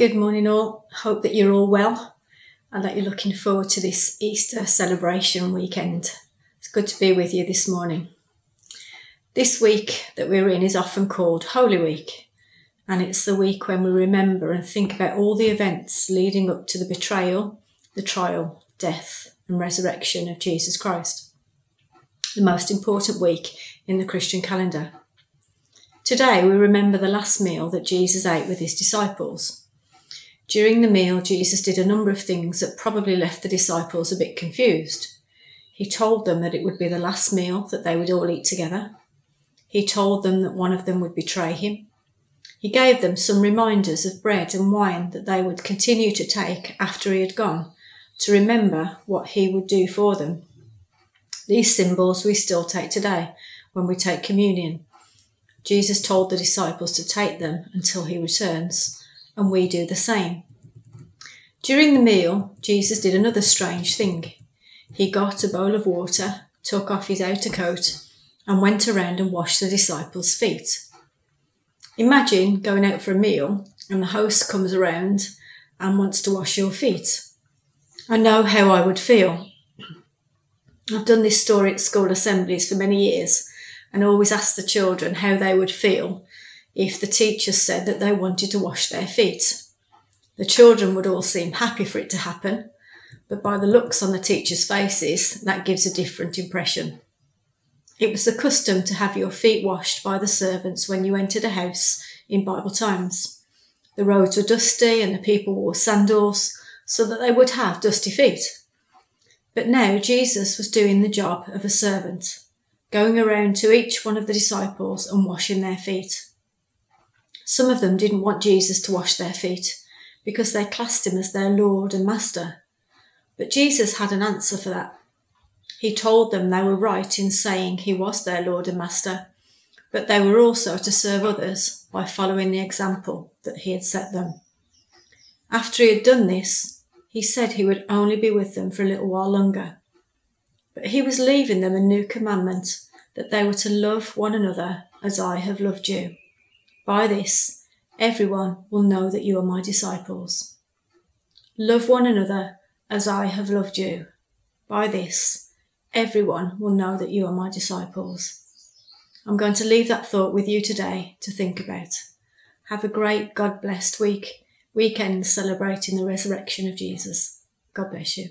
Good morning, all. Hope that you're all well and that you're looking forward to this Easter celebration weekend. It's good to be with you this morning. This week that we're in is often called Holy Week, and it's the week when we remember and think about all the events leading up to the betrayal, the trial, death, and resurrection of Jesus Christ. The most important week in the Christian calendar. Today we remember the last meal that Jesus ate with his disciples. During the meal, Jesus did a number of things that probably left the disciples a bit confused. He told them that it would be the last meal that they would all eat together. He told them that one of them would betray him. He gave them some reminders of bread and wine that they would continue to take after he had gone to remember what he would do for them. These symbols we still take today when we take communion. Jesus told the disciples to take them until he returns and we do the same. During the meal, Jesus did another strange thing. He got a bowl of water, took off his outer coat, and went around and washed the disciples' feet. Imagine going out for a meal and the host comes around and wants to wash your feet. I know how I would feel. I've done this story at school assemblies for many years and always asked the children how they would feel if the teachers said that they wanted to wash their feet. The children would all seem happy for it to happen, but by the looks on the teachers' faces, that gives a different impression. It was the custom to have your feet washed by the servants when you entered a house in Bible times. The roads were dusty and the people wore sandals so that they would have dusty feet. But now Jesus was doing the job of a servant, going around to each one of the disciples and washing their feet. Some of them didn't want Jesus to wash their feet because they classed him as their Lord and Master. But Jesus had an answer for that. He told them they were right in saying he was their Lord and Master, but they were also to serve others by following the example that he had set them. After he had done this, he said he would only be with them for a little while longer. But he was leaving them a new commandment that they were to love one another as I have loved you. By this, everyone will know that you are my disciples. Love one another as I have loved you. By this, everyone will know that you are my disciples. I'm going to leave that thought with you today to think about. Have a great God blessed week, weekend celebrating the resurrection of Jesus. God bless you.